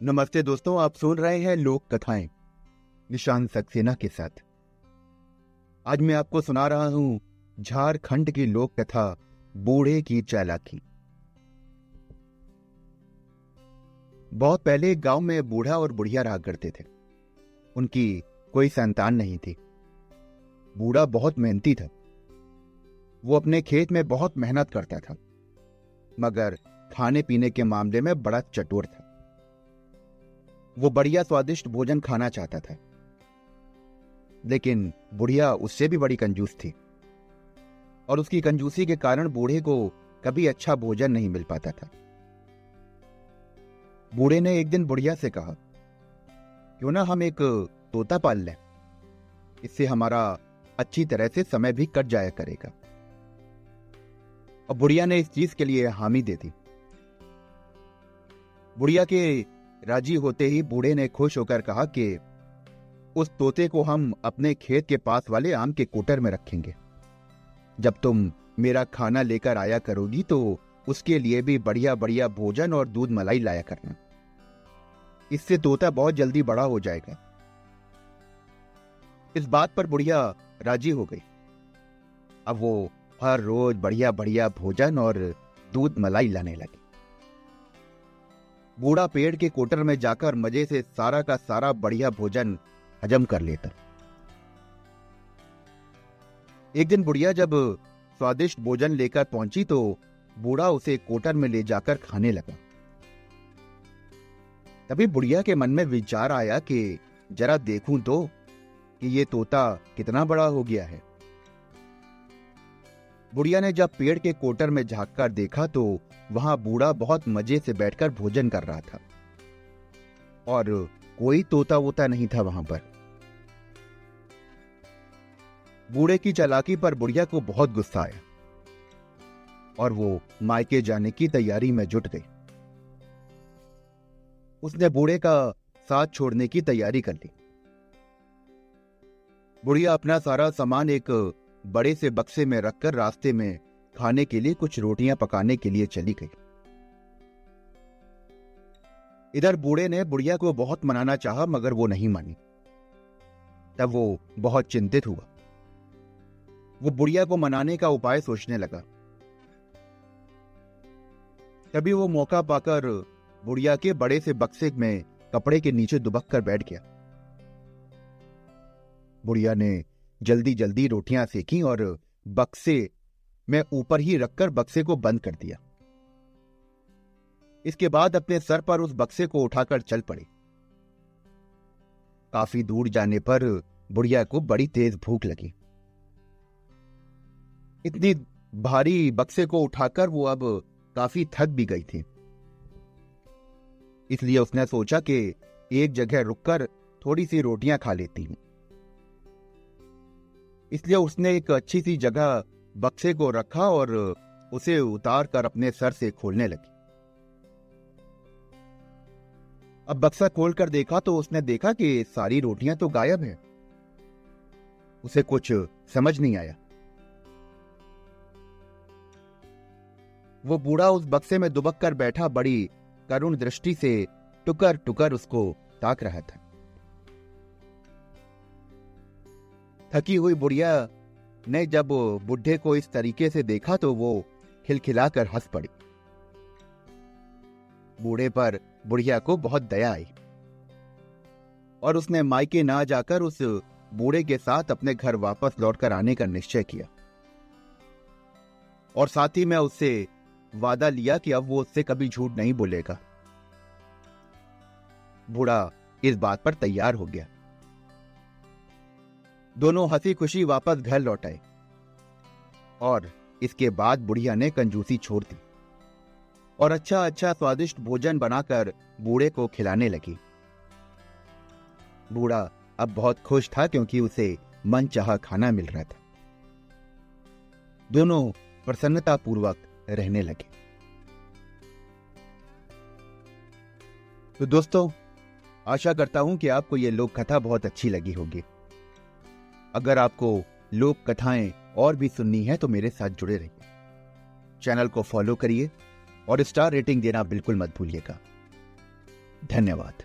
नमस्ते दोस्तों, आप सुन रहे हैं लोक कथाएँ, निशान सक्सेना के साथ। आज मैं आपको सुना रहा हूँ झारखंड की लोक कथा, बूढ़े की चालाकी। बहुत पहले गाँव में बूढ़ा और बुढ़िया रहा करते थे। उनकी कोई संतान नहीं थी। बूढ़ा बहुत मेहनती था। वो अपने खेत में बहुत मेहनत करता था, मगर खाने पीने के मामले में बड़ा चटोर था। वो बढ़िया स्वादिष्ट भोजन खाना चाहता था। लेकिन बुढ़िया उससे भी बड़ी कंजूस थी। और उसकी कंजूसी के कारण बूढ़े को कभी अच्छा भोजन नहीं मिल पाता था। बूढ़े ने एक दिन बुढ़िया से कहा, क्यों ना हम एक तोता पाल लें? इससे हमारा अच्छी तरह से समय भी कट जाया करेगा। और बुढ़िया ने इस चीज़ के लिए हामी दे दी। बुढ़िया के राज़ी होते ही बूढ़े ने खुश होकर कहा कि उस तोते को हम अपने खेत के पास वाले आम के कोटर में रखेंगे। जब तुम मेरा खाना लेकर आया करोगी तो उसके लिए भी बढ़िया बढ़िया भोजन और दूध मलाई लाया करना। इससे तोता बहुत जल्दी बड़ा हो जाएगा। इस बात पर बुढ़िया राज़ी हो गई। अब वो हर रोज बढ़िया बढ़िया भोजन और दूध मलाई लाने लगी। बूढ़ा पेड़ के कोटर में जाकर मज़े से सारा का सारा बढ़िया भोजन हजम कर लेता। एक दिन बुढ़िया जब स्वादिष्ट भोजन लेकर पहुँची तो बूढ़ा उसे कोटर में ले जाकर खाने लगा। तभी बुढ़िया के मन में विचार आया कि जरा देखूँ तो कि ये तोता कितना बड़ा हो गया है। बुढ़िया ने जब पेड़ के कोटर में झाँक कर देखा तो वहाँ बूढ़ा बहुत मज़े से बैठकर भोजन कर रहा था। और कोई तोता वोता नहीं था वहाँ पर। बूढ़े की चालाकी पर बुढ़िया को बहुत गुस्सा आया और वो मायके जाने की तैयारी में जुट गई। उसने बूढ़े का साथ छोड़ने की तैयारी कर ली। बुढ़िया अपना सारा सामान एक बड़े से बक्से में रखकर रास्ते में खाने के लिए कुछ रोटियाँ पकाने के लिए चली गई। इधर बूढ़े ने बुढ़िया को बहुत मनाना चाहा, मगर वो नहीं मानी। तब वो बहुत चिंतित हुआ। वो बुढ़िया को मनाने का उपाय सोचने लगा। तभी वो मौका पाकर बुढ़िया के बड़े से बक्से में कपड़े के नीचे दुबक कर बैठ गया। बुढ़िया ने जल्दी जल्दी रोटियाँ सेकी और बक्से, में ऊपर ही रखकर बक्से को बंद कर दिया। इसके बाद अपने सर पर उस बक्से को उठाकर चल पड़े। काफ़ी दूर जाने पर बुढ़िया को बड़ी तेज भूख लगी। इतनी भारी बक्से को उठाकर वो अब काफ़ी थक भी गई थी। इसलिए उसने सोचा कि एक जगह रुककर थोड़ी सी रोटियाँ खा लेती हूँ। इसलिए उसने एक अच्छी सी जगह बक्से को रखा और उसे उतार कर अपने सर से खोलने लगी। अब बक्सा खोलकर देखा तो उसने देखा कि सारी रोटियाँ तो गायब हैं। उसे कुछ समझ नहीं आया। वो बूढ़ा उस बक्से में दुबक कर बैठा बड़ी करुण दृष्टि से टुकर टुकर उसको ताक रहा था। थकी हुई बुढ़िया ने जब बुढ़े को इस तरीके से देखा तो वो खिलखिलाकर हंस पड़ी। बूढ़े पर बुढ़िया को बहुत दया आई और उसने मायके ना जाकर उस बूढ़े के साथ अपने घर वापस लौटकर आने का निश्चय किया। और साथ ही मैं उससे वादा लिया कि अब वो उससे कभी झूठ नहीं बोलेगा। बूढ़ा इस बात पर तैयार हो गया। दोनों हँसी खुशी वापस घर लौट आए। और इसके बाद बुढ़िया ने कंजूसी छोड़ दी और अच्छा अच्छा स्वादिष्ट भोजन बनाकर बूढ़े को खिलाने लगी। बूढ़ा अब बहुत खुश था क्योंकि उसे मन चाह खाना मिल रहा था। दोनों प्रसन्नता पूर्वक रहने लगे। तो दोस्तों, आशा करता हूँ कि आपको यह लोक कथा बहुत अच्छी लगी होगी। अगर आपको लोक कथाएँ और भी सुननी है तो मेरे साथ जुड़े रहिए। चैनल को फॉलो करिए और स्टार रेटिंग देना बिल्कुल मत भूलिएगा। धन्यवाद।